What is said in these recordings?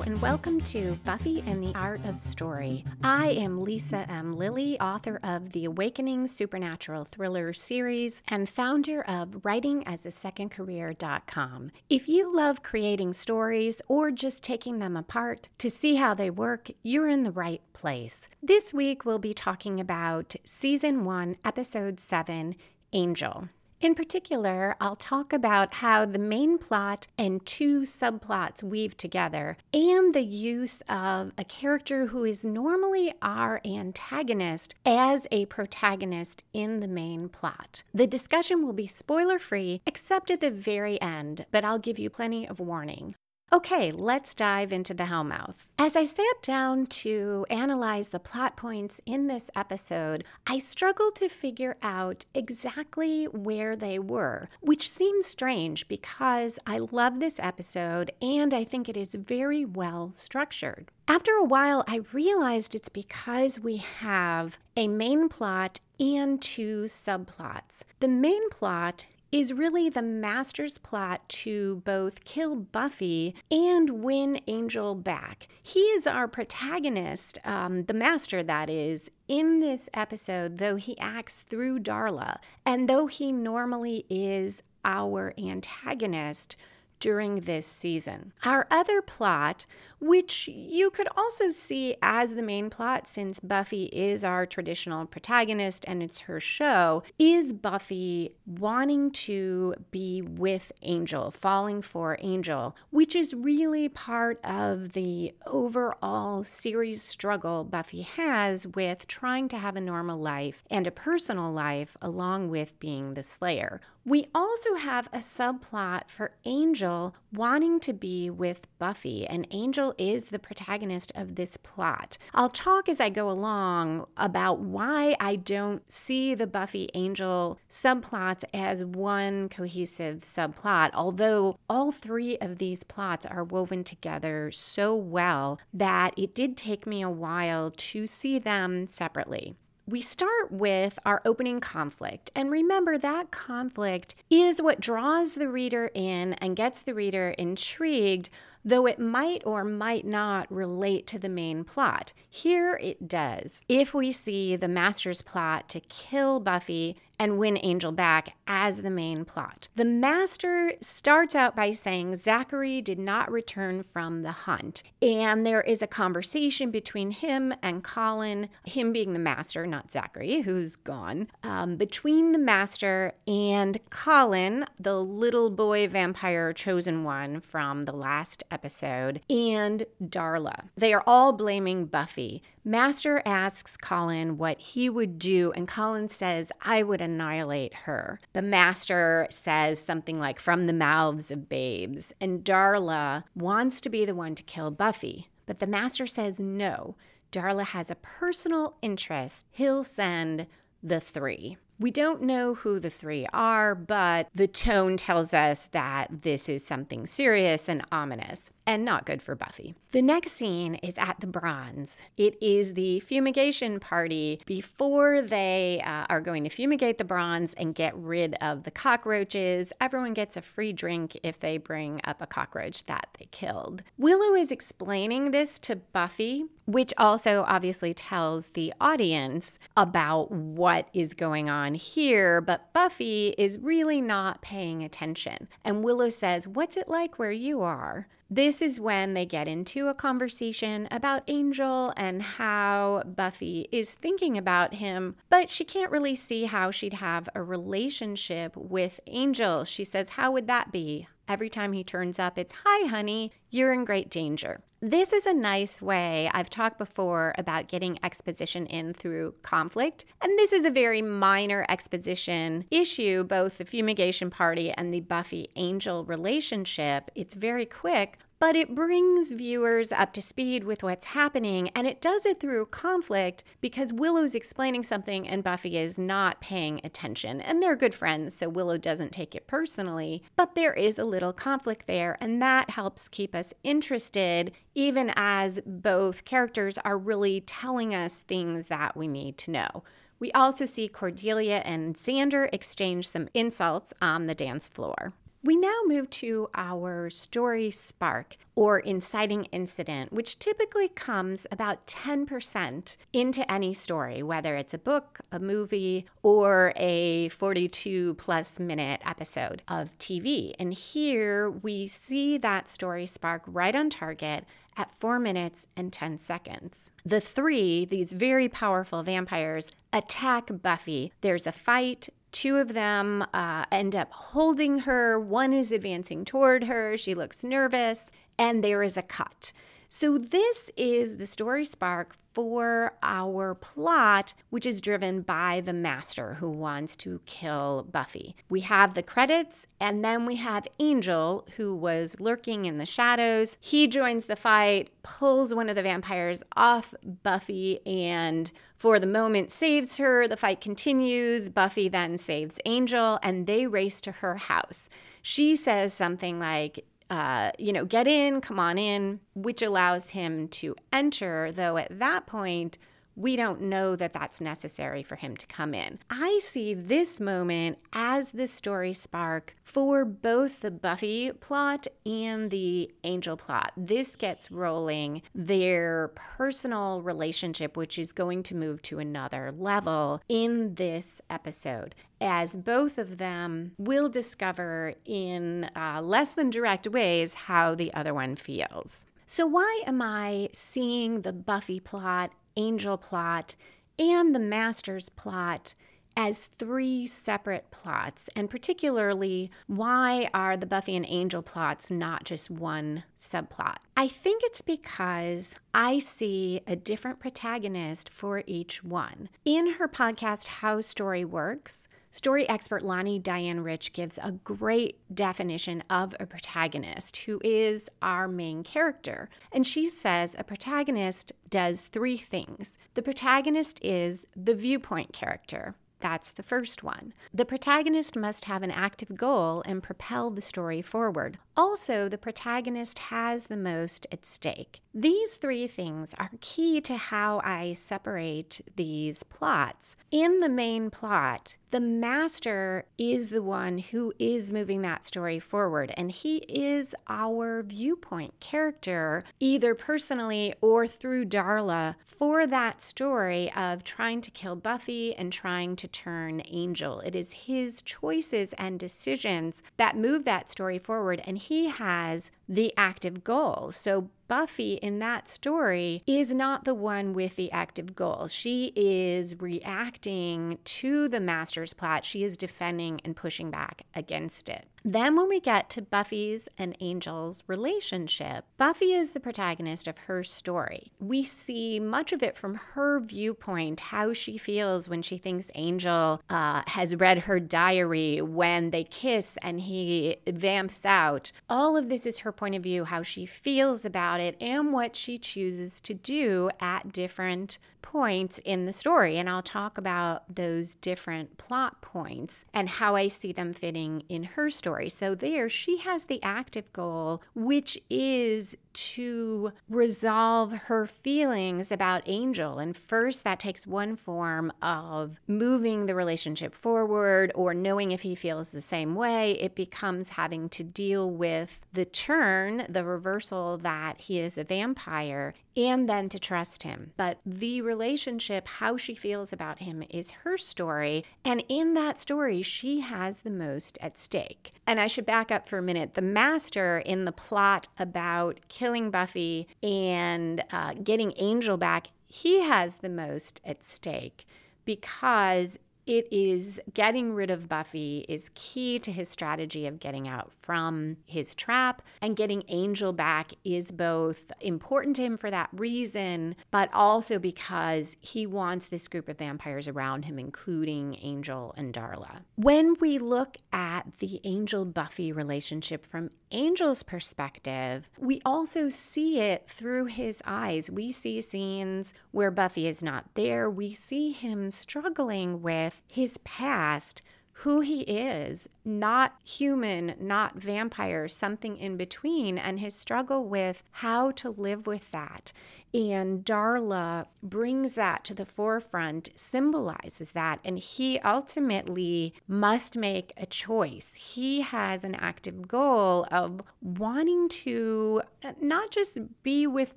And welcome to Buffy and the Art of Story. I am Lisa M. Lilly, author of the Awakening Supernatural Thriller series and founder of WritingAsASecondCareer.com. If you love creating stories or just taking them apart to see how they work, you're in the right place. This week, we'll be talking about Season 1, Episode 7 Angel. In particular, I'll talk about how the main plot and two subplots weave together and the use of a character who is normally our antagonist as a protagonist in the main plot. The discussion will be spoiler free except at the very end, but I'll give you plenty of warning. Okay, let's dive into the Hellmouth. As I sat down to analyze the plot points in this episode, I struggled to figure out exactly where they were, which seems strange because I love this episode and I think it is very well structured. After a while, I realized it's because we have a main plot and two subplots. The main plot is really the master's plot to both kill Buffy and win Angel back. He is our protagonist, um, the master, that is, in this episode, though he acts through Darla. And though he normally is our antagonist, during this season. Our other plot, which you could also see as the main plot since Buffy is our traditional protagonist and it's her show, is Buffy wanting to be with Angel, falling for Angel, which is really part of the overall series struggle Buffy has with trying to have a normal life and a personal life along with being the Slayer. We also have a subplot for Angel wanting to be with Buffy, and Angel is the protagonist of this plot. I'll talk as I go along about why I don't see the Buffy Angel subplots as one cohesive subplot, although all three of these plots are woven together so well that it did take me a while to see them separately we start with our opening conflict. And remember, that conflict is what draws the reader in and gets the reader intrigued though it might or might not relate to the main plot. Here it does. If we see the Master's plot to kill Buffy and win Angel back as the main plot. The Master starts out by saying Zachary did not return from the hunt, and there is a conversation between him and Colin, him being the Master, not Zachary, who's gone, um, between the Master and Colin, the little boy vampire chosen one from the last episode, and Darla. They are all blaming Buffy. Master asks Colin what he would do, and Colin says, I would annihilate her. The Master says something like, from the mouths of babes, and Darla wants to be the one to kill Buffy. But the Master says no. Darla has a personal interest. He'll send the three. We don't know who the three are, but the tone tells us that this is something serious and ominous and not good for Buffy. The next scene is at the Bronze. It is the fumigation party before they uh, are going to fumigate the Bronze and get rid of the cockroaches. Everyone gets a free drink if they bring up a cockroach that they killed. Willow is explaining this to Buffy, which also obviously tells the audience about what is going on on here, but Buffy is really not paying attention. And Willow says, What's it like where you are? This is when they get into a conversation about Angel and how Buffy is thinking about him, but she can't really see how she'd have a relationship with Angel. She says, How would that be? Every time he turns up, it's, Hi, honey, you're in great danger. This is a nice way. I've talked before about getting exposition in through conflict, and this is a very minor exposition issue, both the fumigation party and the Buffy Angel relationship. It's very quick, but it brings viewers up to speed with what's happening, and it does it through conflict because Willow's explaining something and Buffy is not paying attention. And they're good friends, so Willow doesn't take it personally, but there is a little conflict there, and that helps keep us interested, even as both characters are really telling us things that we need to know. We also see Cordelia and Xander exchange some insults on the dance floor. We now move to our story spark or inciting incident, which typically comes about 10% into any story, whether it's a book, a movie, or a 42 plus minute episode of TV. And here we see that story spark right on target at 4 minutes and 10 seconds. The three, these very powerful vampires, attack Buffy. There's a fight. Two of them uh, end up holding her. One is advancing toward her. She looks nervous, and there is a cut. So, this is the story spark for our plot, which is driven by the master who wants to kill Buffy. We have the credits, and then we have Angel, who was lurking in the shadows. He joins the fight, pulls one of the vampires off Buffy, and for the moment saves her. The fight continues. Buffy then saves Angel, and they race to her house. She says something like, uh, you know, get in, come on in, which allows him to enter, though at that point, we don't know that that's necessary for him to come in. I see this moment as the story spark for both the Buffy plot and the Angel plot. This gets rolling their personal relationship, which is going to move to another level in this episode as both of them will discover in uh, less than direct ways how the other one feels. So, why am I seeing the Buffy plot angel plot and the master's plot as three separate plots, and particularly, why are the Buffy and Angel plots not just one subplot? I think it's because I see a different protagonist for each one. In her podcast, How Story Works, Story expert Lani Diane Rich gives a great definition of a protagonist who is our main character. And she says a protagonist does three things. The protagonist is the viewpoint character. That's the first one. The protagonist must have an active goal and propel the story forward. Also, the protagonist has the most at stake. These three things are key to how I separate these plots. In the main plot, the master is the one who is moving that story forward, and he is our viewpoint character, either personally or through Darla, for that story of trying to kill Buffy and trying to turn Angel. It is his choices and decisions that move that story forward, and he has the active goal. So Buffy in that story is not the one with the active goal. She is reacting to the master's plot. She is defending and pushing back against it. Then, when we get to Buffy's and Angel's relationship, Buffy is the protagonist of her story. We see much of it from her viewpoint, how she feels when she thinks Angel uh, has read her diary, when they kiss and he vamps out. All of this is her point of view, how she feels about it, and what she chooses to do at different points in the story. And I'll talk about those different plot points and how I see them fitting in her story. So, there she has the active goal, which is to resolve her feelings about Angel. And first, that takes one form of moving the relationship forward or knowing if he feels the same way. It becomes having to deal with the turn, the reversal that he is a vampire, and then to trust him. But the relationship, how she feels about him, is her story. And in that story, she has the most at stake. And I should back up for a minute. The master in the plot about killing Buffy and uh, getting Angel back, he has the most at stake because it is getting rid of Buffy is key to his strategy of getting out from his trap and getting Angel back is both important to him for that reason but also because he wants this group of vampires around him including Angel and Darla. When we look at the Angel Buffy relationship from Angel's perspective, we also see it through his eyes. We see scenes where Buffy is not there. We see him struggling with his past who he is, not human, not vampire, something in between, and his struggle with how to live with that. And Darla brings that to the forefront, symbolizes that, and he ultimately must make a choice. He has an active goal of wanting to not just be with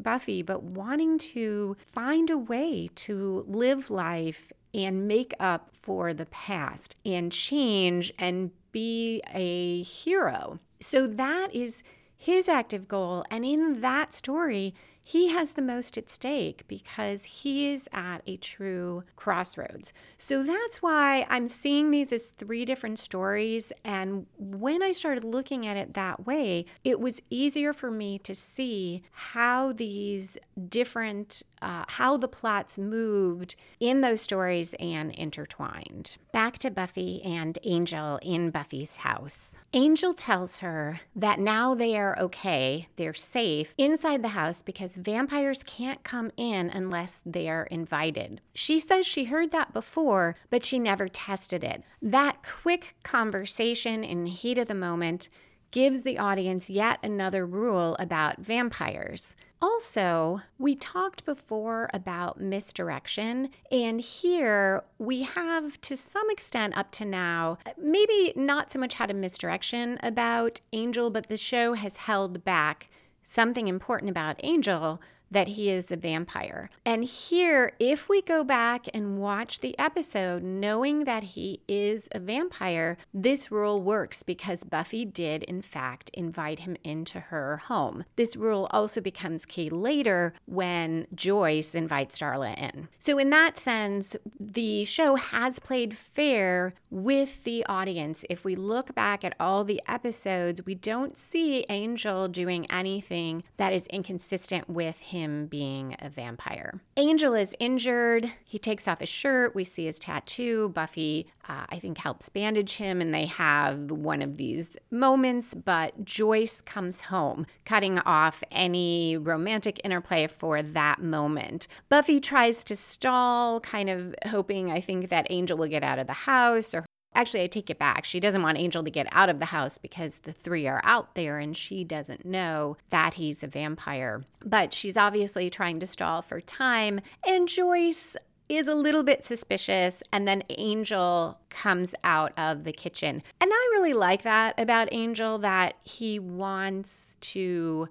Buffy, but wanting to find a way to live life and make up for the past and change and be a hero. So that is his active goal. And in that story, he has the most at stake because he is at a true crossroads. So that's why I'm seeing these as three different stories. And when I started looking at it that way, it was easier for me to see how these different, uh, how the plots moved in those stories and intertwined. Back to Buffy and Angel in Buffy's house. Angel tells her that now they are okay, they're safe inside the house because vampires can't come in unless they're invited. She says she heard that before, but she never tested it. That quick conversation in the heat of the moment gives the audience yet another rule about vampires. Also, we talked before about misdirection, and here we have, to some extent, up to now, maybe not so much had a misdirection about Angel, but the show has held back something important about Angel that he is a vampire. And here, if we go back and watch the episode knowing that he is a vampire, this rule works because Buffy did, in fact, invite him into her home. This rule also becomes key later when Joyce invites Darla in. So, in that sense, the show has played fair with the audience. If we look back at all the episodes, we don't see Angel doing anything that is inconsistent with him him being a vampire. Angel is injured. He takes off his shirt. We see his tattoo. Buffy, uh, I think, helps bandage him, and they have one of these moments. But Joyce comes home, cutting off any romantic interplay for that moment. Buffy tries to stall, kind of hoping, I think, that Angel will get out of the house or Actually, I take it back. She doesn't want Angel to get out of the house because the three are out there and she doesn't know that he's a vampire. But she's obviously trying to stall for time. And Joyce is a little bit suspicious and then Angel comes out of the kitchen. And I really like that about Angel that he wants to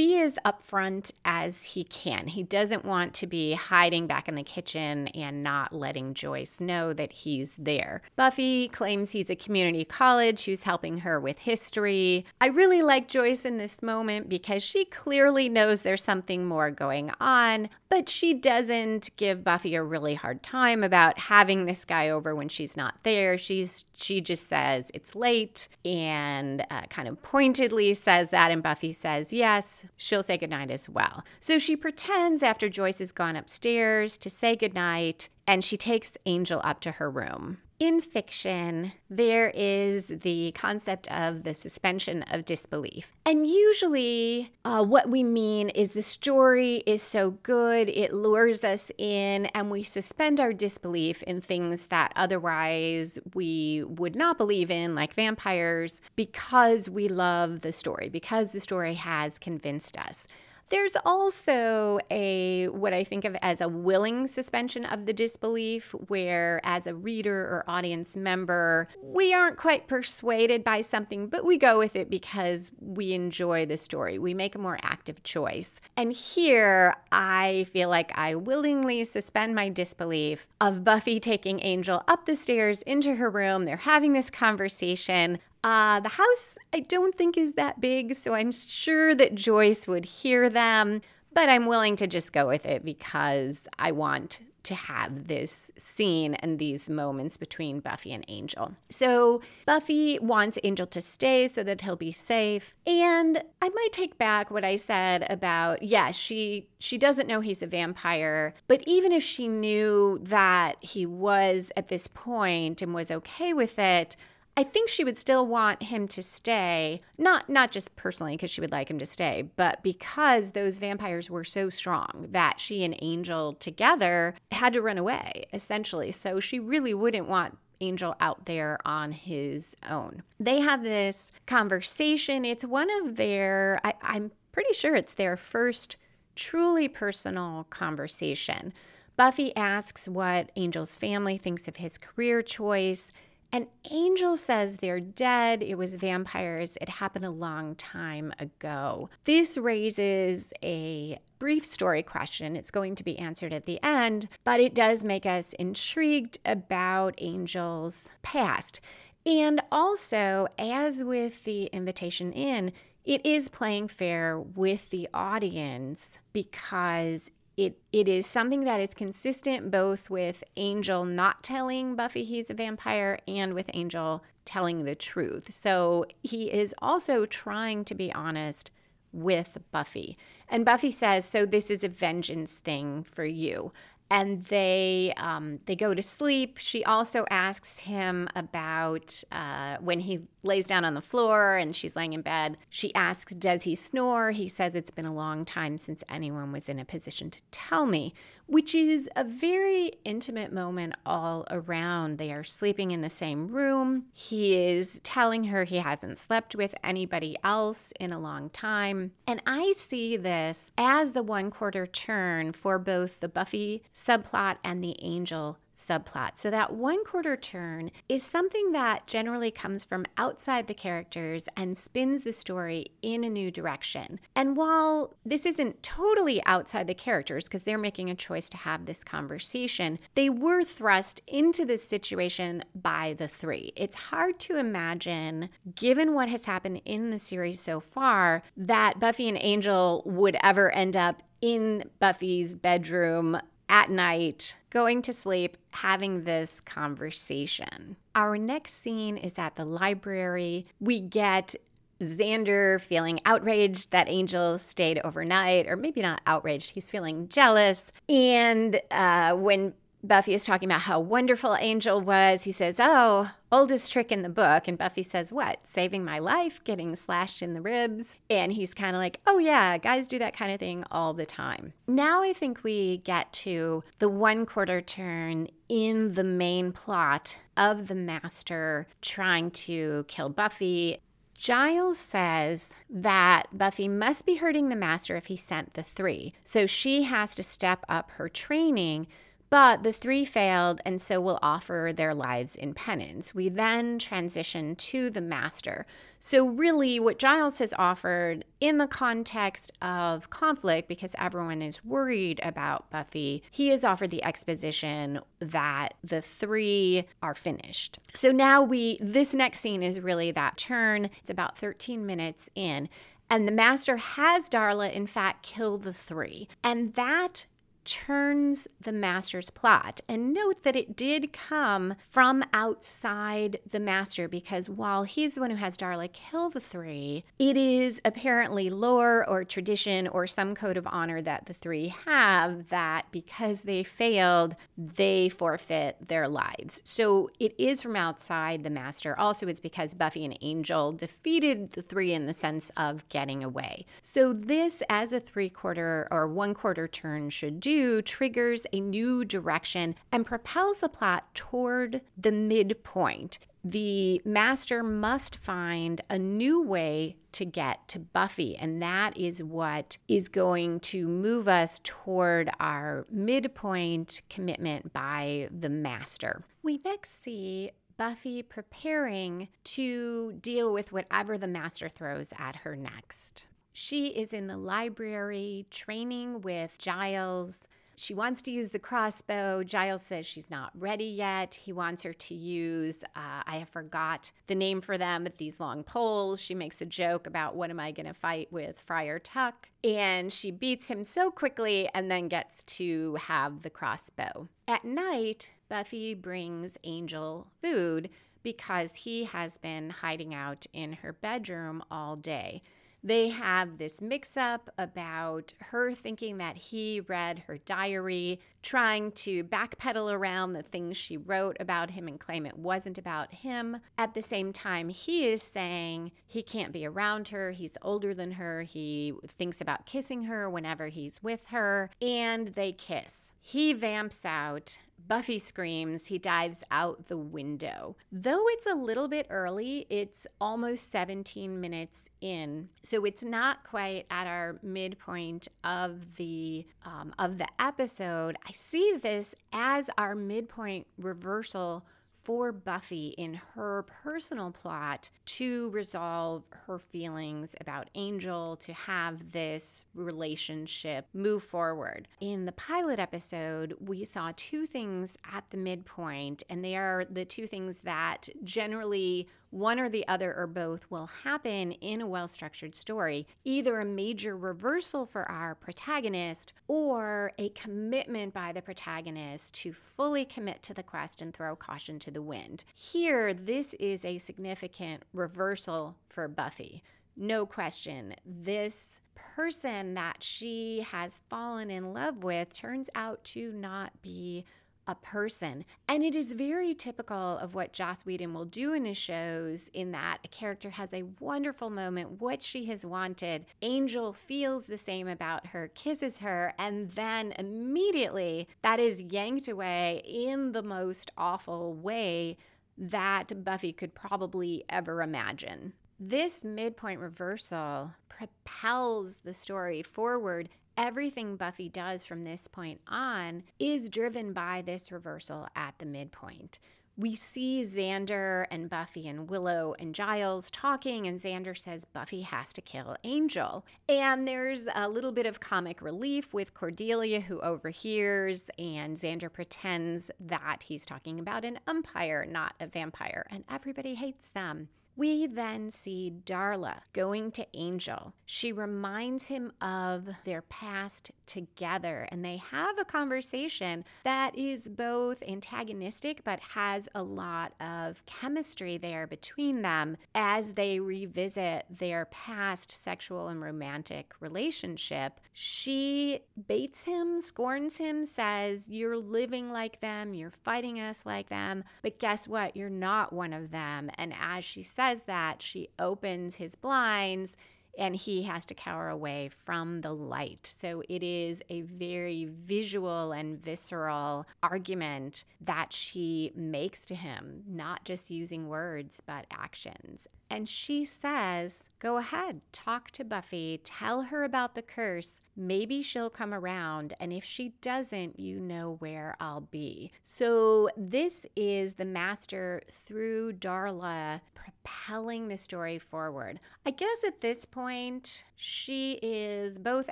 be as upfront as he can. He doesn't want to be hiding back in the kitchen and not letting Joyce know that he's there. Buffy claims he's a community college who's helping her with history. I really like Joyce in this moment because she clearly knows there's something more going on, but she doesn't give Buffy a really hard time about having this guy over when she's not there. She's she just says it's late and uh, kind of pointedly says that and Buffy says yes she'll say goodnight as well. So she pretends after Joyce has gone upstairs to say goodnight and she takes Angel up to her room. In fiction, there is the concept of the suspension of disbelief. And usually, uh, what we mean is the story is so good, it lures us in, and we suspend our disbelief in things that otherwise we would not believe in, like vampires, because we love the story, because the story has convinced us. There's also a what I think of as a willing suspension of the disbelief, where as a reader or audience member, we aren't quite persuaded by something, but we go with it because we enjoy the story. We make a more active choice. And here, I feel like I willingly suspend my disbelief of Buffy taking Angel up the stairs into her room. They're having this conversation. Uh, the house, I don't think, is that big, so I'm sure that Joyce would hear them, but I'm willing to just go with it because I want to have this scene and these moments between Buffy and Angel. So Buffy wants Angel to stay so that he'll be safe. And I might take back what I said about yes, yeah, she she doesn't know he's a vampire, but even if she knew that he was at this point and was okay with it, I think she would still want him to stay, not not just personally because she would like him to stay, but because those vampires were so strong that she and Angel together had to run away essentially. So she really wouldn't want Angel out there on his own. They have this conversation. It's one of their, I, I'm pretty sure it's their first truly personal conversation. Buffy asks what Angel's family thinks of his career choice. And Angel says they're dead. It was vampires. It happened a long time ago. This raises a brief story question. It's going to be answered at the end, but it does make us intrigued about Angel's past. And also, as with the invitation in, it is playing fair with the audience because it it is something that is consistent both with Angel not telling Buffy he's a vampire and with Angel telling the truth. So he is also trying to be honest with Buffy. And Buffy says, "So this is a vengeance thing for you." and they um, they go to sleep. She also asks him about uh, when he lays down on the floor and she's laying in bed. She asks, "Does he snore?" He says, "It's been a long time since anyone was in a position to tell me," which is a very intimate moment all around. They are sleeping in the same room. He is telling her he hasn't slept with anybody else in a long time, and I see this as the one quarter turn for both the Buffy subplot and the angel subplot. So that one quarter turn is something that generally comes from outside the characters and spins the story in a new direction. And while this isn't totally outside the characters because they're making a choice to have this conversation, they were thrust into this situation by the three. It's hard to imagine, given what has happened in the series so far, that Buffy and Angel would ever end up in Buffy's bedroom at night, going to sleep, having this conversation. Our next scene is at the library. We get Xander feeling outraged that Angel stayed overnight, or maybe not outraged, he's feeling jealous. And uh, when Buffy is talking about how wonderful Angel was. He says, Oh, oldest trick in the book. And Buffy says, What? Saving my life, getting slashed in the ribs. And he's kind of like, Oh, yeah, guys do that kind of thing all the time. Now I think we get to the one quarter turn in the main plot of the Master trying to kill Buffy. Giles says that Buffy must be hurting the Master if he sent the three. So she has to step up her training but the three failed and so will offer their lives in penance. We then transition to the master. So, really, what Giles has offered in the context of conflict, because everyone is worried about Buffy, he has offered the exposition that the three are finished. So now we, this next scene is really that turn. It's about 13 minutes in. And the master has Darla, in fact, kill the three. And that turns the master's plot. And note that it did come from outside the master because while he's the one who has Darla kill the three, it is apparently lore or tradition or some code of honor that the three have that because they failed, they forfeit their lives. So it is from outside the master. Also, it's because Buffy and Angel defeated the three in the sense of getting away. So this, as a three quarter or one quarter turn should do, triggers a new direction and propels the plot toward the midpoint. The master must find a new way to get to Buffy, and that is what is going to move us toward our midpoint commitment by the master. We next see Buffy preparing to deal with whatever the master throws at her next. She is in the library training with Giles. She wants to use the crossbow. Giles says she's not ready yet. He wants her to use, uh, I have forgot the name for them, but these long poles. She makes a joke about what am I going to fight with Friar Tuck. And she beats him so quickly and then gets to have the crossbow. At night, Buffy brings Angel food because he has been hiding out in her bedroom all day they have this mix up about her thinking that he read her diary, trying to backpedal around the things she wrote about him and claim it wasn't about him. At the same time, he is saying he can't be around her. He's older than her. He thinks about kissing her whenever he's with her, and they kiss. He vamps out Buffy screams, he dives out the window. Though it's a little bit early, it's almost 17 minutes in, so it's not quite at our midpoint of the um, of the episode. See this as our midpoint reversal for Buffy in her personal plot to resolve her feelings about Angel, to have this relationship move forward. In the pilot episode, we saw two things at the midpoint, and they are the two things that generally one or the other or both will happen in a well structured story either a major reversal for our protagonist or a commitment by the protagonist to fully commit to the quest and throw caution to the wind. Here, this is a significant reversal for Buffy. No question, this person that she has fallen in love with turns out to not be a person. And it is very typical of what Joss Whedon will do in his shows, in that a character has a wonderful moment, what she has wanted. Angel feels the same about her, kisses her, and then immediately that is yanked away in the most awful way that Buffy could probably ever imagine. This midpoint reversal propels the story forward everything Buffy does from this point on is driven by this reversal at the midpoint. We see Xander and Buffy and Willow and Giles talking, and Xander says Buffy has to kill Angel. And there's a little bit of comic relief with Cordelia, who overhears, and Xander pretends that he's talking about an umpire, not a vampire, and everybody hates them. We then see Darla going to Angel. She reminds him of their past together, and they have a conversation that is both antagonistic but has a lot of chemistry there between them as they revisit their past sexual and romantic relationship. She baits him, scorns him, says, You're living like them, you're fighting us like them, but guess what? You're not one of them. And as she says, says that, she opens his blinds and he has to cower away from the light. So it is a very visual and visceral argument that she makes to him, not just using words, but actions. And she says, Go ahead, talk to Buffy, tell her about the curse. Maybe she'll come around. And if she doesn't, you know where I'll be. So, this is the master through Darla propelling the story forward. I guess at this point, she is both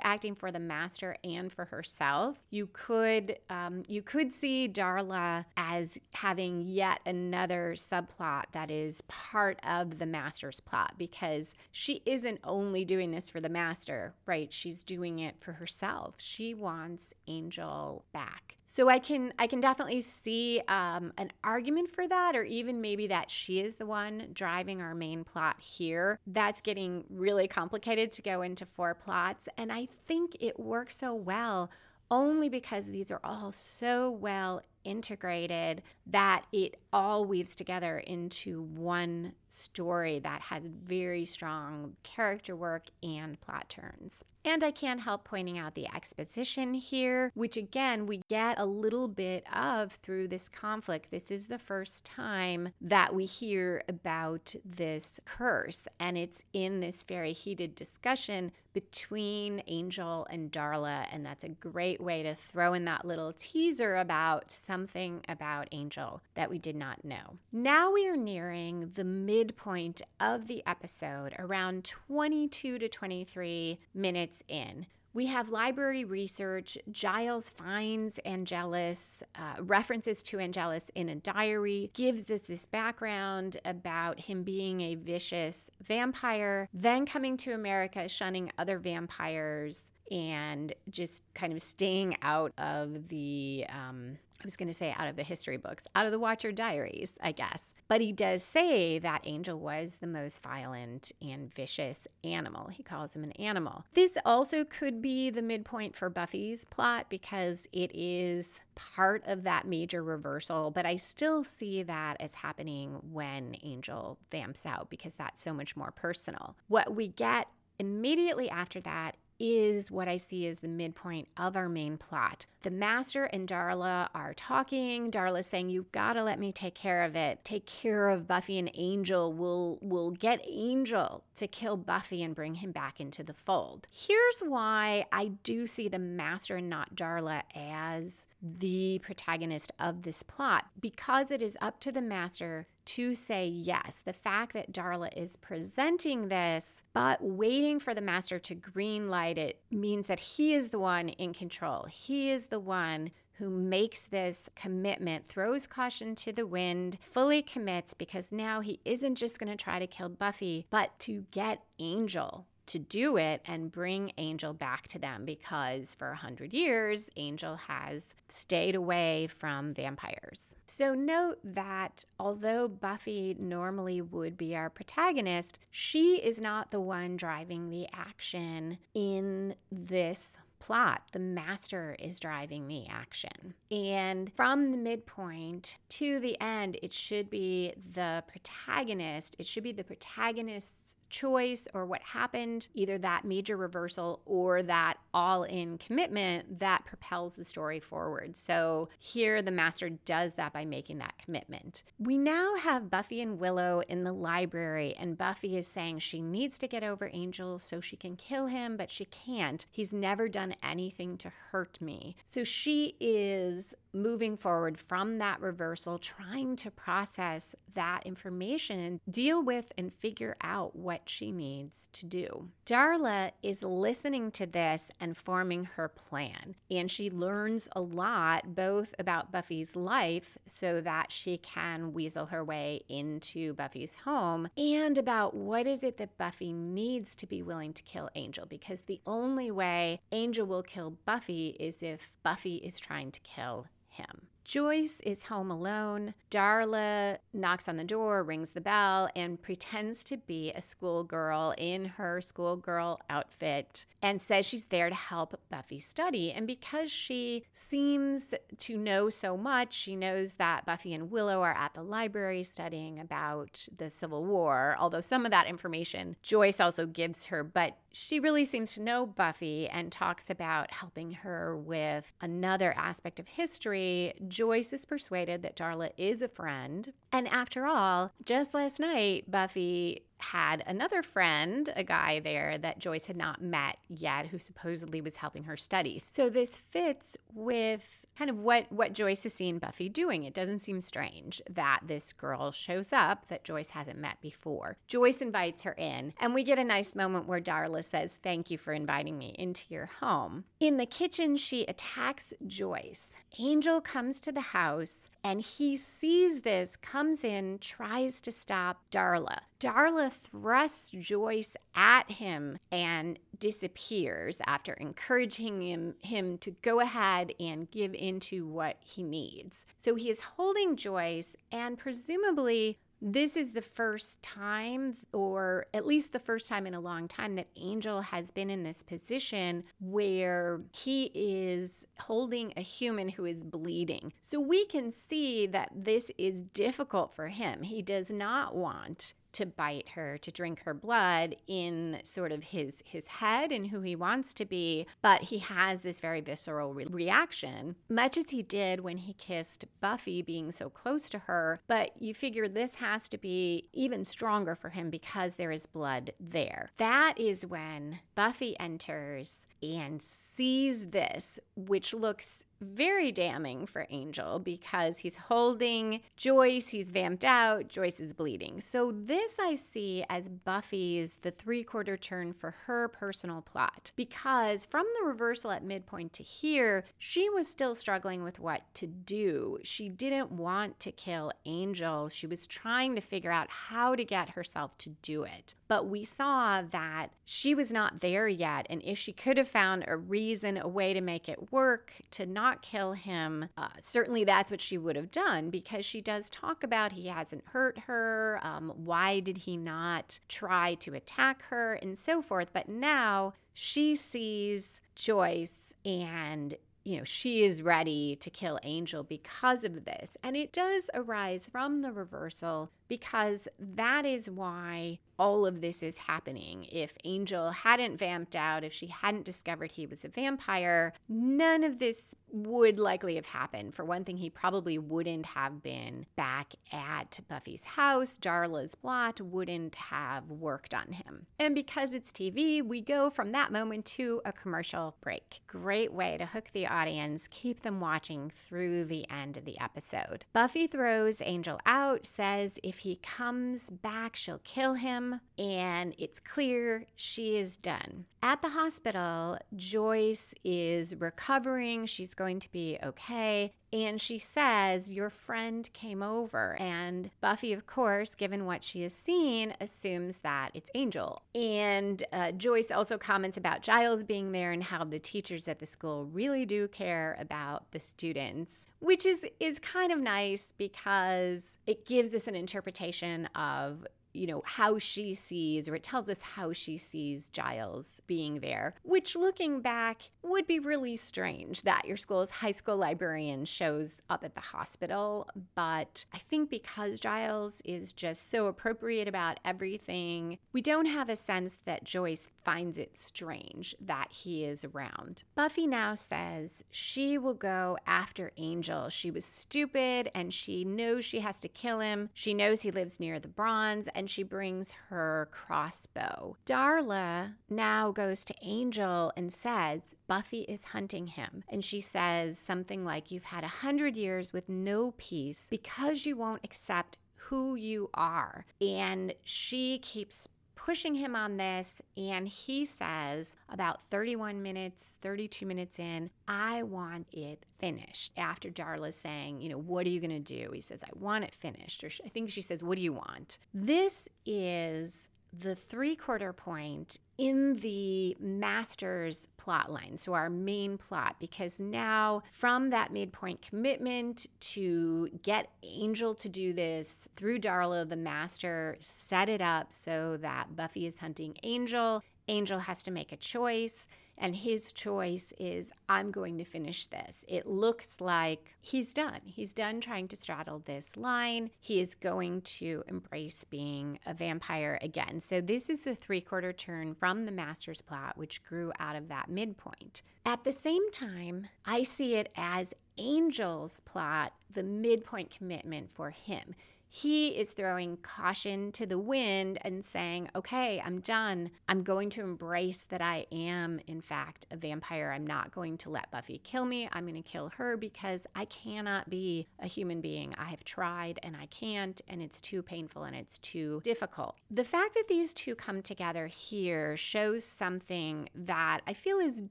acting for the master and for herself. You could um, you could see Darla as having yet another subplot that is part of the master's plot because she isn't only doing this for the master, right? She's doing it for herself. She wants Angel back. So I can I can definitely see um, an argument for that, or even maybe that she is the one driving our main plot here. That's getting really complicated to go into four plots, and I think it works so well only because these are all so well integrated that it all weaves together into one story that has very strong character work and plot turns. And I can't help pointing out the exposition here, which again, we get a little bit of through this conflict. This is the first time that we hear about this curse, and it's in this very heated discussion between Angel and Darla. And that's a great way to throw in that little teaser about something about Angel that we did not know. Now we are nearing the midpoint of the episode, around 22 to 23 minutes in. We have library research. Giles finds Angelus, uh, references to Angelus in a diary, gives us this background about him being a vicious vampire, then coming to America, shunning other vampires, and just kind of staying out of the um, I was going to say out of the history books, out of the Watcher diaries, I guess. But he does say that Angel was the most violent and vicious animal. He calls him an animal. This also could be the midpoint for Buffy's plot because it is part of that major reversal, but I still see that as happening when Angel vamps out because that's so much more personal. What we get immediately after that is what I see as the midpoint of our main plot. The master and Darla are talking. Darla's saying, You've got to let me take care of it. Take care of Buffy and Angel. We'll, we'll get Angel to kill Buffy and bring him back into the fold. Here's why I do see the master and not Darla as the protagonist of this plot because it is up to the master to say yes. The fact that Darla is presenting this, but waiting for the master to green light it means that he is the one in control. He is the one who makes this commitment, throws caution to the wind, fully commits because now he isn't just going to try to kill Buffy, but to get Angel to do it and bring Angel back to them because for a hundred years, Angel has stayed away from vampires. So note that although Buffy normally would be our protagonist, she is not the one driving the action in this plot. The master is driving the action. And from the midpoint to the end, it should be the protagonist, it should be the protagonist's choice or what happened, either that major reversal or that all in commitment that propels the story forward. So here the master does that by making that commitment. We now have Buffy and Willow in the library, and Buffy is saying she needs to get over Angel so she can kill him, but she can't. He's never done anything to hurt me. So she is moving forward from that reversal, trying to process that information and deal with and figure out what she needs to do. Darla is listening to this and forming her plan, and she learns a lot both about Buffy's life so that she can weasel her way into Buffy's home and about what is it that Buffy needs to be willing to kill Angel because the only way Angel will kill Buffy is if Buffy is trying to kill him. Joyce is home alone. Darla knocks on the door, rings the bell, and pretends to be a schoolgirl in her schoolgirl outfit and says she's there to help Buffy study. And because she seems to know so much, she knows that Buffy and Willow are at the library studying about the Civil War, although some of that information Joyce also gives her, but she really seems to know Buffy and talks about helping her with another aspect of history. Joyce is persuaded that Darla is a friend. And after all, just last night, Buffy had another friend, a guy there that Joyce had not met yet, who supposedly was helping her study. So this fits with kind of what what Joyce has seen Buffy doing. It doesn't seem strange that this girl shows up that Joyce hasn't met before. Joyce invites her in, and we get a nice moment where Darla says, "Thank you for inviting me into your home." In the kitchen, she attacks Joyce. Angel comes to the house and he sees this, comes in, tries to stop Darla. Darla thrusts Joyce at him and disappears after encouraging him, him to go ahead and give into what he needs. So he is holding Joyce and presumably this is the first time, or at least the first time in a long time, that Angel has been in this position where he is holding a human who is bleeding. So we can see that this is difficult for him. He does not want to bite her, to drink her blood in sort of his his head and who he wants to be, but he has this very visceral re- reaction, much as he did when he kissed Buffy being so close to her, but you figure this has to be even stronger for him because there is blood there. That is when Buffy enters and sees this, which looks very damning for Angel because he's holding Joyce, he's vamped out, Joyce is bleeding. So, this I see as Buffy's the three quarter turn for her personal plot because from the reversal at midpoint to here, she was still struggling with what to do. She didn't want to kill Angel, she was trying to figure out how to get herself to do it. But we saw that she was not there yet, and if she could have found a reason, a way to make it work, to not kill him, uh, certainly that's what she would have done because she does talk about he hasn't hurt her. Um, why did he not try to attack her and so forth? But now she sees Joyce and you know, she is ready to kill Angel because of this. And it does arise from the reversal because that is why all of this is happening. If Angel hadn't vamped out, if she hadn't discovered he was a vampire, none of this would likely have happened. For one thing, he probably wouldn't have been back at Buffy's house. Darla's plot wouldn't have worked on him. And because it's TV, we go from that moment to a commercial break. Great way to hook the audience, keep them watching through the end of the episode. Buffy throws Angel out, says if he comes back, she'll kill him, and it's clear she is done. At the hospital, Joyce is recovering. She's going to be okay. And she says, Your friend came over. And Buffy, of course, given what she has seen, assumes that it's Angel. And uh, Joyce also comments about Giles being there and how the teachers at the school really do care about the students, which is, is kind of nice because it gives us an interpretation of you know, how she sees, or it tells us how she sees Giles being there, which looking back would be really strange that your school's high school librarian shows up at the hospital. But I think because Giles is just so appropriate about everything, we don't have a sense that Joyce finds it strange that he is around. Buffy now says she will go after Angel. She was stupid and she knows she has to kill him. She knows he lives near the bronze and she brings her crossbow. Darla now goes to Angel and says, Buffy is hunting him. And she says something like, You've had a hundred years with no peace because you won't accept who you are. And she keeps pushing him on this. And he says, about 31 minutes, 32 minutes in, I want it finished. After Darla saying, you know, what are you going to do? He says, I want it finished. Or I think she says, what do you want? This is the three quarter point in the master's plot line, so our main plot, because now from that midpoint commitment to get Angel to do this through Darla, the master set it up so that Buffy is hunting Angel. Angel has to make a choice. And his choice is, I'm going to finish this. It looks like he's done. He's done trying to straddle this line. He is going to embrace being a vampire again. So, this is the three quarter turn from the master's plot, which grew out of that midpoint. At the same time, I see it as Angel's plot, the midpoint commitment for him. He is throwing caution to the wind and saying, okay, I'm done. I'm going to embrace that I am, in fact, a vampire. I'm not going to let Buffy kill me. I'm going to kill her because I cannot be a human being. I have tried and I can't, and it's too painful and it's too difficult. The fact that these two come together here shows something that I feel is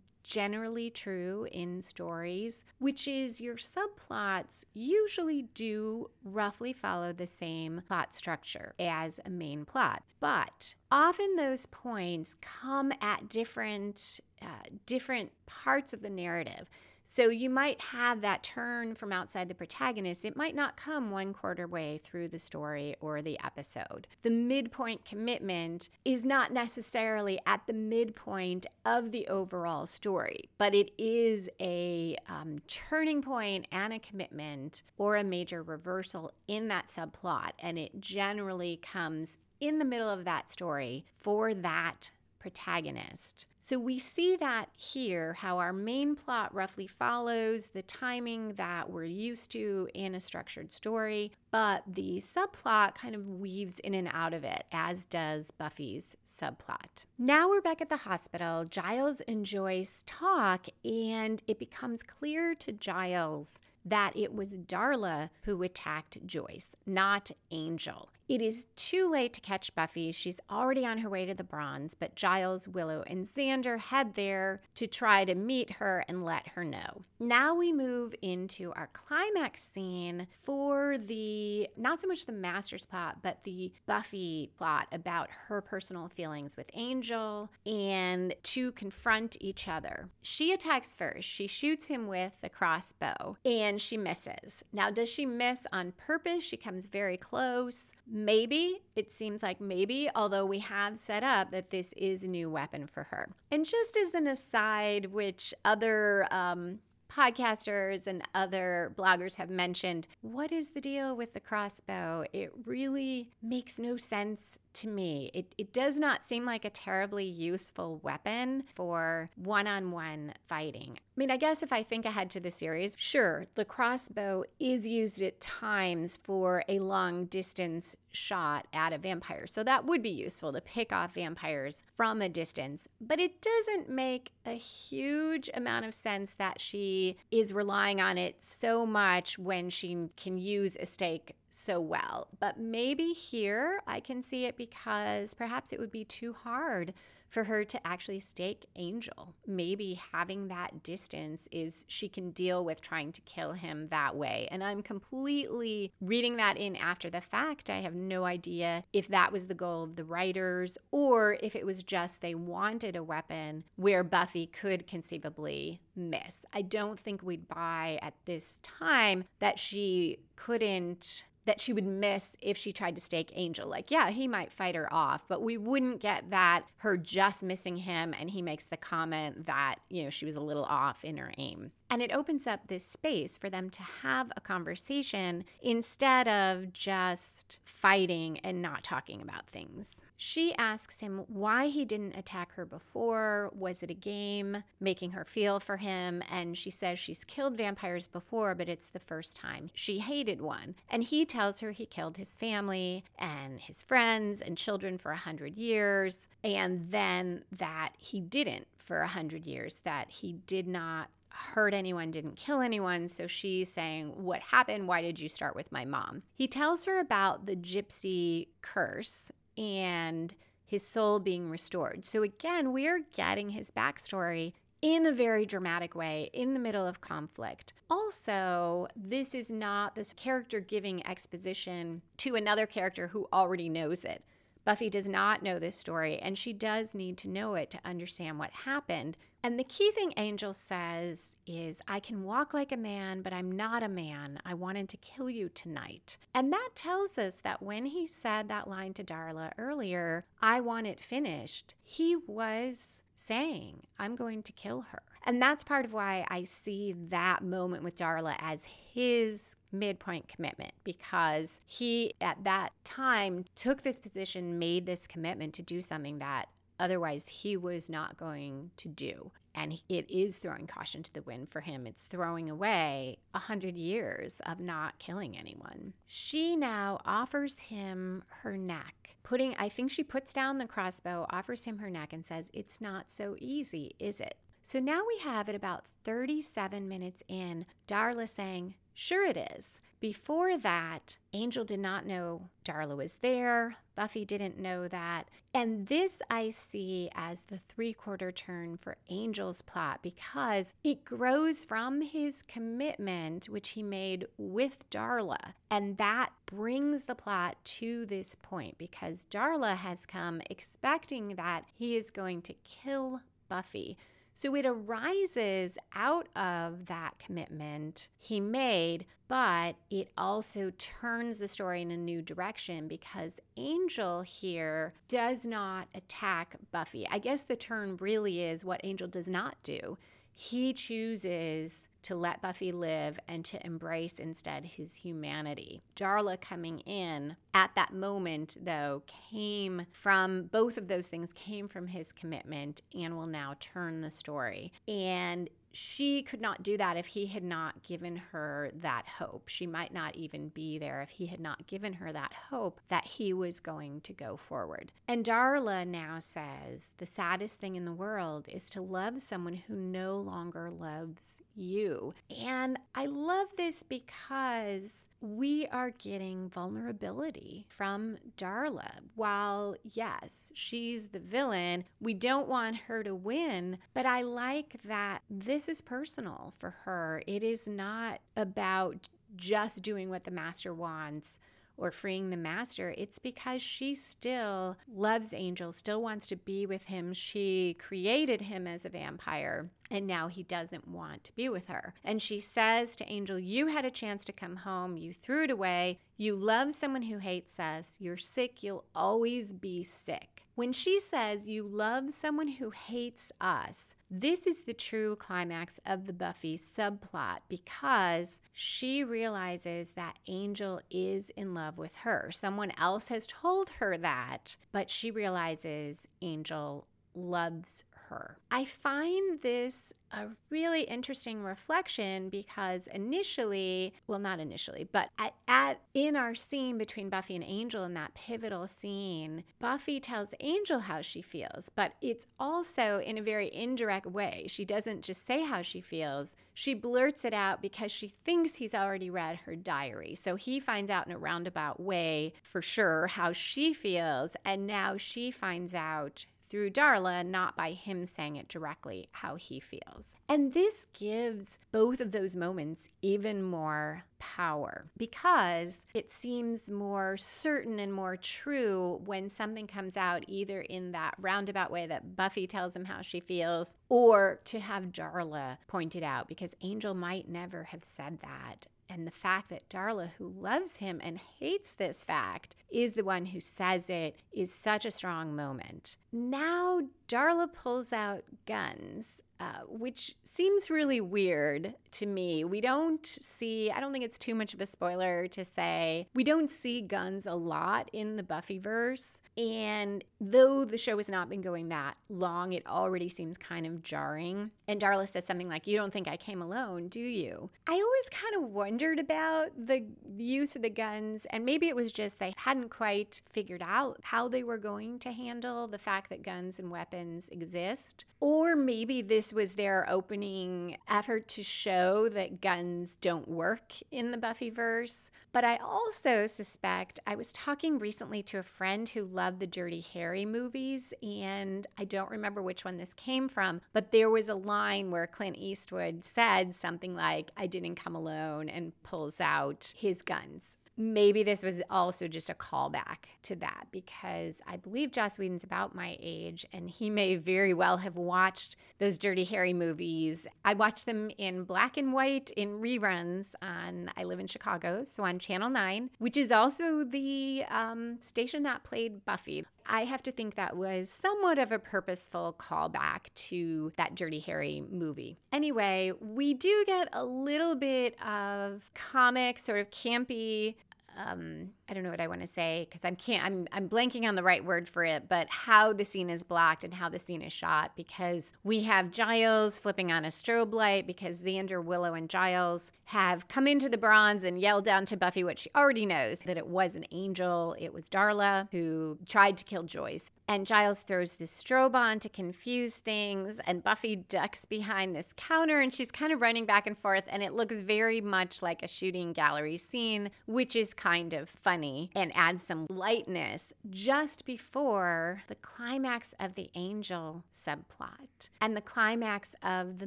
generally true in stories, which is your subplots usually do roughly follow the same plot structure as a main plot. But often those points come at different uh, different parts of the narrative. So you might have that turn from outside the protagonist. It might not come one quarter way through the story or the episode. The midpoint commitment is not necessarily at the midpoint of the overall story, but it is a um, turning point and a commitment or a major reversal in that subplot. And it generally comes in the middle of that story for that protagonist. So we see that here, how our main plot roughly follows the timing that we're used to in a structured story, but the subplot kind of weaves in and out of it, as does Buffy's subplot. Now we're back at the hospital. Giles and Joyce talk, and it becomes clear to Giles that it was Darla who attacked Joyce, not Angel. It is too late to catch Buffy. She's already on her way to the bronze, but Giles, Willow, and Xander head there to try to meet her and let her know. Now we move into our climax scene for the not so much the master's plot, but the Buffy plot about her personal feelings with Angel and to confront each other. She attacks first. She shoots him with the crossbow and she misses. Now, does she miss on purpose? She comes very close Maybe, it seems like maybe, although we have set up that this is a new weapon for her. And just as an aside, which other um, podcasters and other bloggers have mentioned, what is the deal with the crossbow? It really makes no sense to me. It, it does not seem like a terribly useful weapon for one on one fighting. I mean, I guess if I think ahead to the series, sure, the crossbow is used at times for a long distance shot at a vampire. So that would be useful to pick off vampires from a distance. But it doesn't make a huge amount of sense that she is relying on it so much when she can use a stake so well. But maybe here I can see it because perhaps it would be too hard for her to actually stake Angel. Maybe having that distance is she can deal with trying to kill him that way. And I'm completely reading that in after the fact. I have no idea if that was the goal of the writers or if it was just they wanted a weapon where Buffy could conceivably miss. I don't think we'd buy at this time that she couldn't that she would miss if she tried to stake Angel. Like, yeah, he might fight her off, but we wouldn't get that her just missing him and he makes the comment that, you know, she was a little off in her aim. And it opens up this space for them to have a conversation instead of just fighting and not talking about things. She asks him why he didn't attack her before. Was it a game making her feel for him? And she says she's killed vampires before, but it's the first time. She hated one. And he tells her he killed his family and his friends and children for a hundred years, and then that he didn't for a hundred years, that he did not hurt anyone, didn't kill anyone. So she's saying, What happened? Why did you start with my mom? He tells her about the gypsy curse and his soul being restored. So again, we are getting his backstory in a very dramatic way in the middle of conflict. Also, this is not this character giving exposition to another character who already knows it. Buffy does not know this story, and she does need to know it to understand what happened. And the key thing Angel says is, I can walk like a man, but I'm not a man. I wanted to kill you tonight. And that tells us that when he said that line to Darla earlier, I want it finished, he was saying, I'm going to kill her. And that's part of why I see that moment with Darla as his midpoint commitment because he, at that time, took this position, made this commitment to do something that otherwise he was not going to do. And it is throwing caution to the wind for him. It's throwing away a hundred years of not killing anyone. She now offers him her neck, putting, I think she puts down the crossbow, offers him her neck, and says, It's not so easy, is it? So now we have at about 37 minutes in, Darla saying, Sure, it is. Before that, Angel did not know Darla was there. Buffy didn't know that. And this I see as the three quarter turn for Angel's plot because it grows from his commitment, which he made with Darla. And that brings the plot to this point because Darla has come expecting that he is going to kill Buffy. So it arises out of that commitment he made, but it also turns the story in a new direction because Angel here does not attack Buffy. I guess the turn really is what Angel does not do. He chooses to let Buffy live and to embrace instead his humanity. Darla coming in at that moment, though, came from both of those things, came from his commitment and will now turn the story. And she could not do that if he had not given her that hope. She might not even be there if he had not given her that hope that he was going to go forward. And Darla now says the saddest thing in the world is to love someone who no longer loves you. And I love this because we are getting vulnerability from Darla. While, yes, she's the villain, we don't want her to win, but I like that this is personal for her. It is not about just doing what the master wants or freeing the master, it's because she still loves Angel, still wants to be with him. She created him as a vampire. And now he doesn't want to be with her. And she says to Angel, You had a chance to come home, you threw it away. You love someone who hates us. You're sick, you'll always be sick. When she says you love someone who hates us, this is the true climax of the Buffy subplot because she realizes that Angel is in love with her. Someone else has told her that, but she realizes Angel loves her. I find this a really interesting reflection because initially, well, not initially, but at, at, in our scene between Buffy and Angel in that pivotal scene, Buffy tells Angel how she feels, but it's also in a very indirect way. She doesn't just say how she feels; she blurts it out because she thinks he's already read her diary. So he finds out in a roundabout way for sure how she feels, and now she finds out through Darla, not by him saying it directly how he feels. And this gives both of those moments even more power because it seems more certain and more true when something comes out either in that roundabout way that Buffy tells him how she feels or to have Darla pointed out because Angel might never have said that and the fact that Darla, who loves him and hates this fact, is the one who says it is such a strong moment. Now, Darla pulls out guns uh, which seems really weird to me. We don't see, I don't think it's too much of a spoiler to say, we don't see guns a lot in the Buffyverse. And though the show has not been going that long, it already seems kind of jarring. And Darla says something like, You don't think I came alone, do you? I always kind of wondered about the use of the guns, and maybe it was just they hadn't quite figured out how they were going to handle the fact that guns and weapons exist. Or maybe this this was their opening effort to show that guns don't work in the Buffyverse. But I also suspect I was talking recently to a friend who loved the Dirty Harry movies, and I don't remember which one this came from, but there was a line where Clint Eastwood said something like, I didn't come alone, and pulls out his guns maybe this was also just a callback to that because I believe Joss Whedon's about my age and he may very well have watched those Dirty Harry movies. I watched them in black and white in reruns on, I live in Chicago, so on Channel 9, which is also the um, station that played Buffy. I have to think that was somewhat of a purposeful callback to that Dirty Harry movie. Anyway, we do get a little bit of comic, sort of campy um, I don't know what I want to say because I'm can't I'm I'm blanking on the right word for it, but how the scene is blocked and how the scene is shot because we have Giles flipping on a strobe light because Xander, Willow, and Giles have come into the bronze and yelled down to Buffy what she already knows that it was an angel, it was Darla who tried to kill Joyce. And Giles throws this strobe on to confuse things, and Buffy ducks behind this counter and she's kind of running back and forth, and it looks very much like a shooting gallery scene, which is kind of funny and add some lightness just before the climax of the angel subplot and the climax of the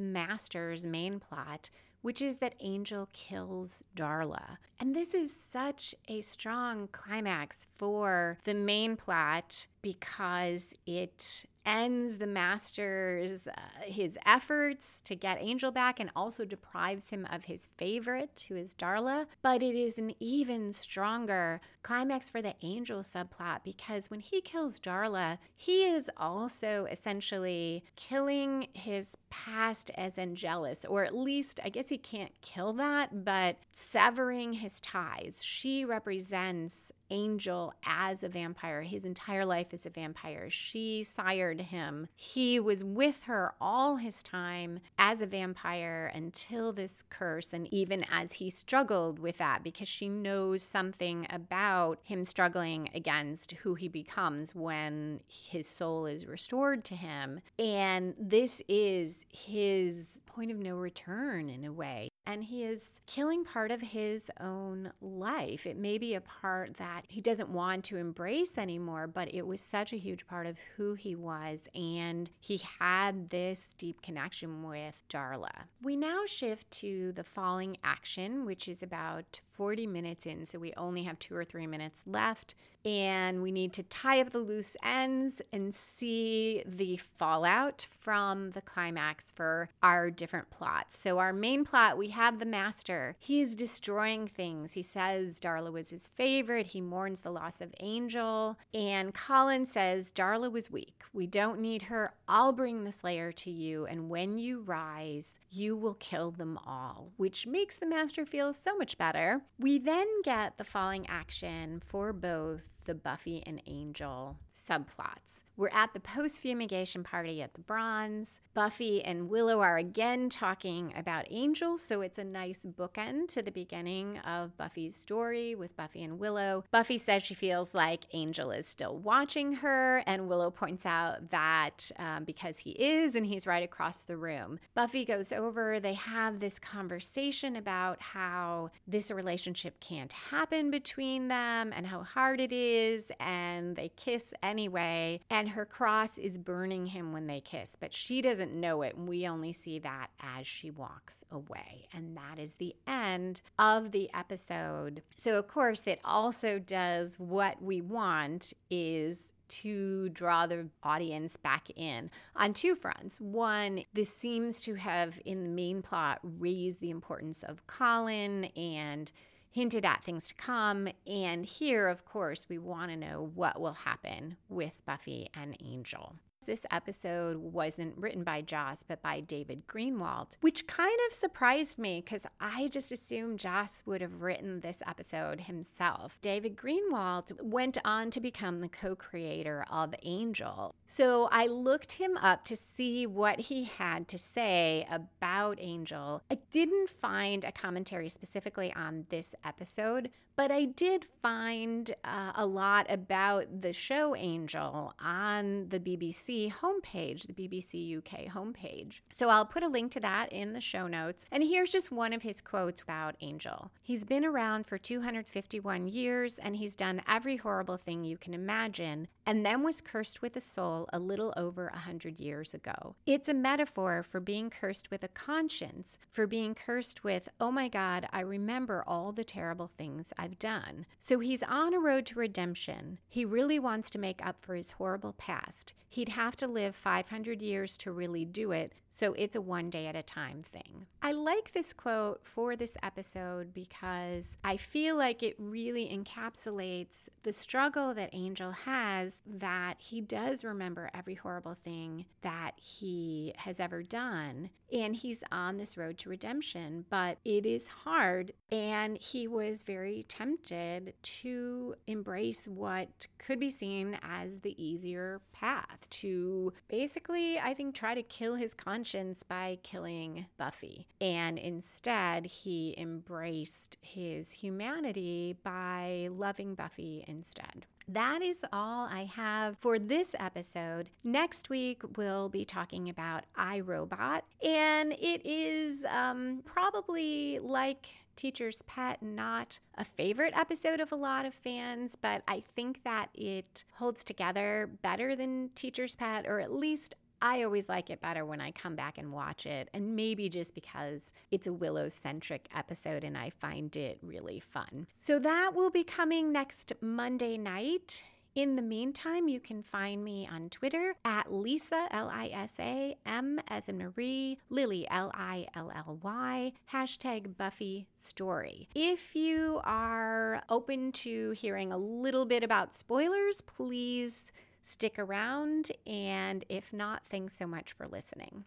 master's main plot which is that Angel kills Darla. And this is such a strong climax for the main plot because it ends the master's uh, his efforts to get Angel back and also deprives him of his favorite who is Darla. But it is an even stronger climax for the Angel subplot because when he kills Darla he is also essentially killing his past as Angelus or at least I guess he can't kill that but severing his ties. She represents Angel as a vampire. His entire life as a vampire. She sired him. He was with her all his time as a vampire until this curse, and even as he struggled with that, because she knows something about him struggling against who he becomes when his soul is restored to him. And this is his point of no return in a way and he is killing part of his own life. It may be a part that he doesn't want to embrace anymore, but it was such a huge part of who he was, and he had this deep connection with Darla. We now shift to the falling action, which is about 40 minutes in, so we only have two or three minutes left. And we need to tie up the loose ends and see the fallout from the climax for our different plots. So, our main plot, we have the master. He's destroying things. He says Darla was his favorite. He mourns the loss of Angel. And Colin says Darla was weak. We don't need her. I'll bring the Slayer to you. And when you rise, you will kill them all, which makes the master feel so much better. We then get the falling action for both the Buffy and Angel subplots. We're at the post fumigation party at the Bronze. Buffy and Willow are again talking about Angel, so it's a nice bookend to the beginning of Buffy's story with Buffy and Willow. Buffy says she feels like Angel is still watching her, and Willow points out that um, because he is and he's right across the room. Buffy goes over, they have this conversation about how this relationship can't happen between them and how hard it is, and they kiss anyway. And her cross is burning him when they kiss, but she doesn't know it. And we only see that as she walks away. And that is the end of the episode. So, of course, it also does what we want is to draw the audience back in on two fronts. One, this seems to have, in the main plot, raised the importance of Colin and hinted at things to come. And here, of course, we want to know what will happen with Buffy and Angel. This episode wasn't written by Joss, but by David Greenwalt, which kind of surprised me because I just assumed Joss would have written this episode himself. David Greenwalt went on to become the co creator of Angel. So I looked him up to see what he had to say about Angel. I didn't find a commentary specifically on this episode, but I did find uh, a lot about the show Angel on the BBC homepage, the BBC UK homepage. So I'll put a link to that in the show notes. And here's just one of his quotes about Angel. He's been around for 251 years and he's done every horrible thing you can imagine and then was cursed with a soul a little over a hundred years ago. It's a metaphor for being cursed with a conscience, for being cursed with, oh my God, I remember all the terrible things I've done. So he's on a road to redemption. He really wants to make up for his horrible past. He'd have to live 500 years to really do it, so it's a one day at a time thing. I like this quote for this episode because I feel like it really encapsulates the struggle that Angel has that he does remember every horrible thing that he has ever done. And he's on this road to redemption, but it is hard. And he was very tempted to embrace what could be seen as the easier path to basically, I think, try to kill his conscience by killing Buffy. And instead, he embraced his humanity by loving Buffy instead. That is all I have for this episode. Next week, we'll be talking about iRobot, and it is um, probably like Teacher's Pet, not a favorite episode of a lot of fans, but I think that it holds together better than Teacher's Pet, or at least I always like it better when I come back and watch it, and maybe just because it's a Willow centric episode and I find it really fun. So that will be coming next Monday night. In the meantime, you can find me on Twitter at Lisa, L I S A, M as in Marie, Lilly, L I L L Y, hashtag Buffy Story. If you are open to hearing a little bit about spoilers, please stick around. And if not, thanks so much for listening.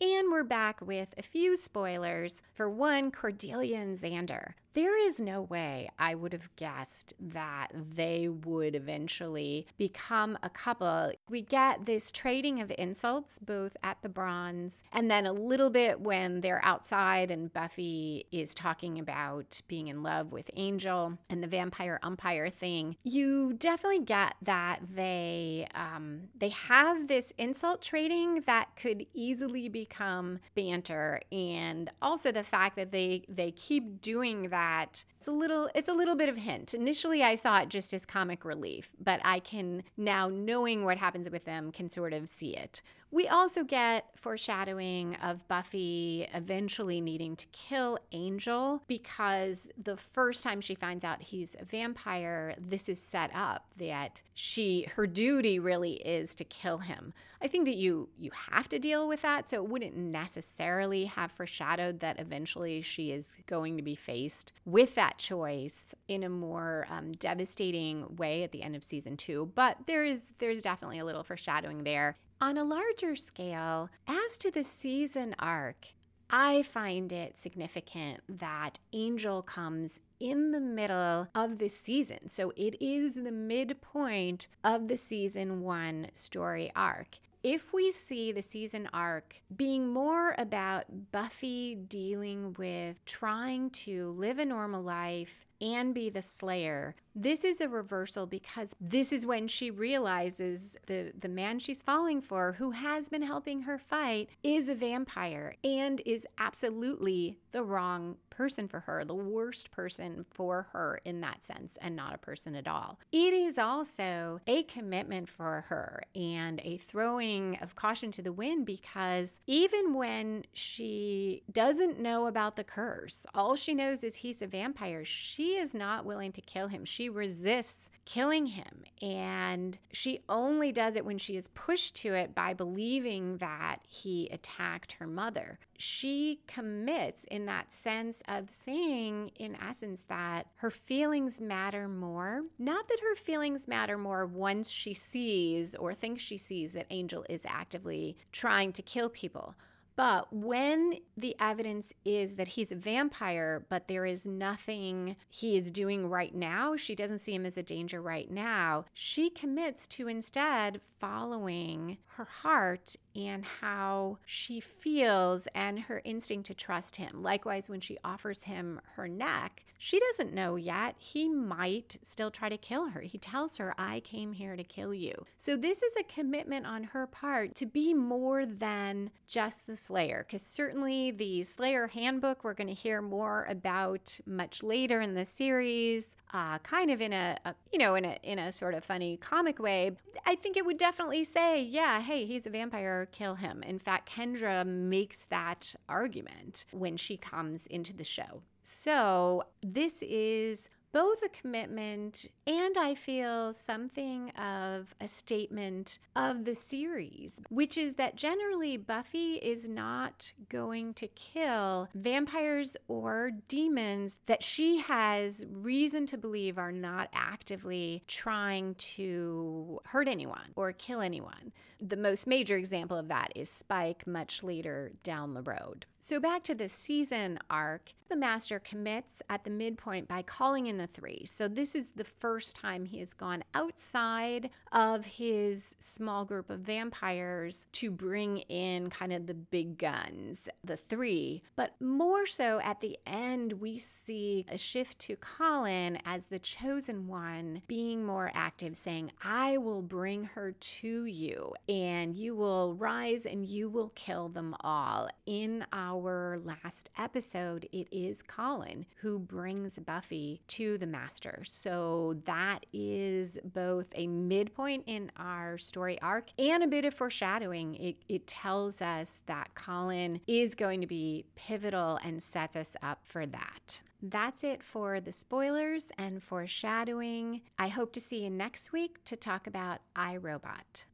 And we're back with a few spoilers for one Cordelia and Xander. There is no way I would have guessed that they would eventually become a couple. We get this trading of insults both at the bronze and then a little bit when they're outside and Buffy is talking about being in love with Angel and the vampire umpire thing. You definitely get that they um, they have this insult trading that could easily become banter and also the fact that they they keep doing that it's a little it's a little bit of hint. Initially i saw it just as comic relief but i can now knowing what happens with them can sort of see it we also get foreshadowing of Buffy eventually needing to kill Angel because the first time she finds out he's a vampire, this is set up that she her duty really is to kill him. I think that you you have to deal with that, so it wouldn't necessarily have foreshadowed that eventually she is going to be faced with that choice in a more um, devastating way at the end of season two. But there is there's definitely a little foreshadowing there. On a larger scale, as to the season arc, I find it significant that Angel comes in the middle of the season. So it is the midpoint of the season one story arc if we see the season arc being more about Buffy dealing with trying to live a normal life and be the slayer, this is a reversal because this is when she realizes the, the man she's falling for, who has been helping her fight, is a vampire and is absolutely the wrong person for her, the worst person for her in that sense, and not a person at all. It is also a commitment for her and a throwing of caution to the wind because even when she doesn't know about the curse, all she knows is he's a vampire, she is not willing to kill him. She resists killing him. And she only does it when she is pushed to it by believing that he attacked her mother. She commits in that sense of saying, in essence, that her feelings matter more. Not that her feelings matter more once she sees or thinks she sees that Angel is actively trying to kill people but when the evidence is that he's a vampire, but there is nothing he is doing right now, she doesn't see him as a danger right now, she commits to instead following her heart and how she feels and her instinct to trust him. Likewise, when she offers him her neck, she doesn't know yet. He might still try to kill her. He tells her, I came here to kill you. So, this is a commitment on her part to be more than just the Slayer, because certainly the Slayer handbook we're going to hear more about much later in the series, uh, kind of in a, a, you know, in a in a sort of funny comic way. I think it would definitely say, yeah, hey, he's a vampire, kill him. In fact, Kendra makes that argument when she comes into the show. So this is both a commitment and I feel something of a statement of the series, which is that generally Buffy is not going to kill vampires or demons that she has reason to believe are not actively trying to hurt anyone or kill anyone. The most major example of that is Spike much later down the road. So, back to the season arc, the master commits at the midpoint by calling in the three. So, this is the first time he has gone outside of his small group of vampires to bring in kind of the big guns, the three. But more so at the end, we see a shift to Colin as the chosen one being more active, saying, I will bring her to you, and you will rise and you will kill them all in our our last episode, it is Colin who brings Buffy to the Master. So that is both a midpoint in our story arc and a bit of foreshadowing. It, it tells us that Colin is going to be pivotal and sets us up for that. That's it for the spoilers and foreshadowing. I hope to see you next week to talk about iRobot.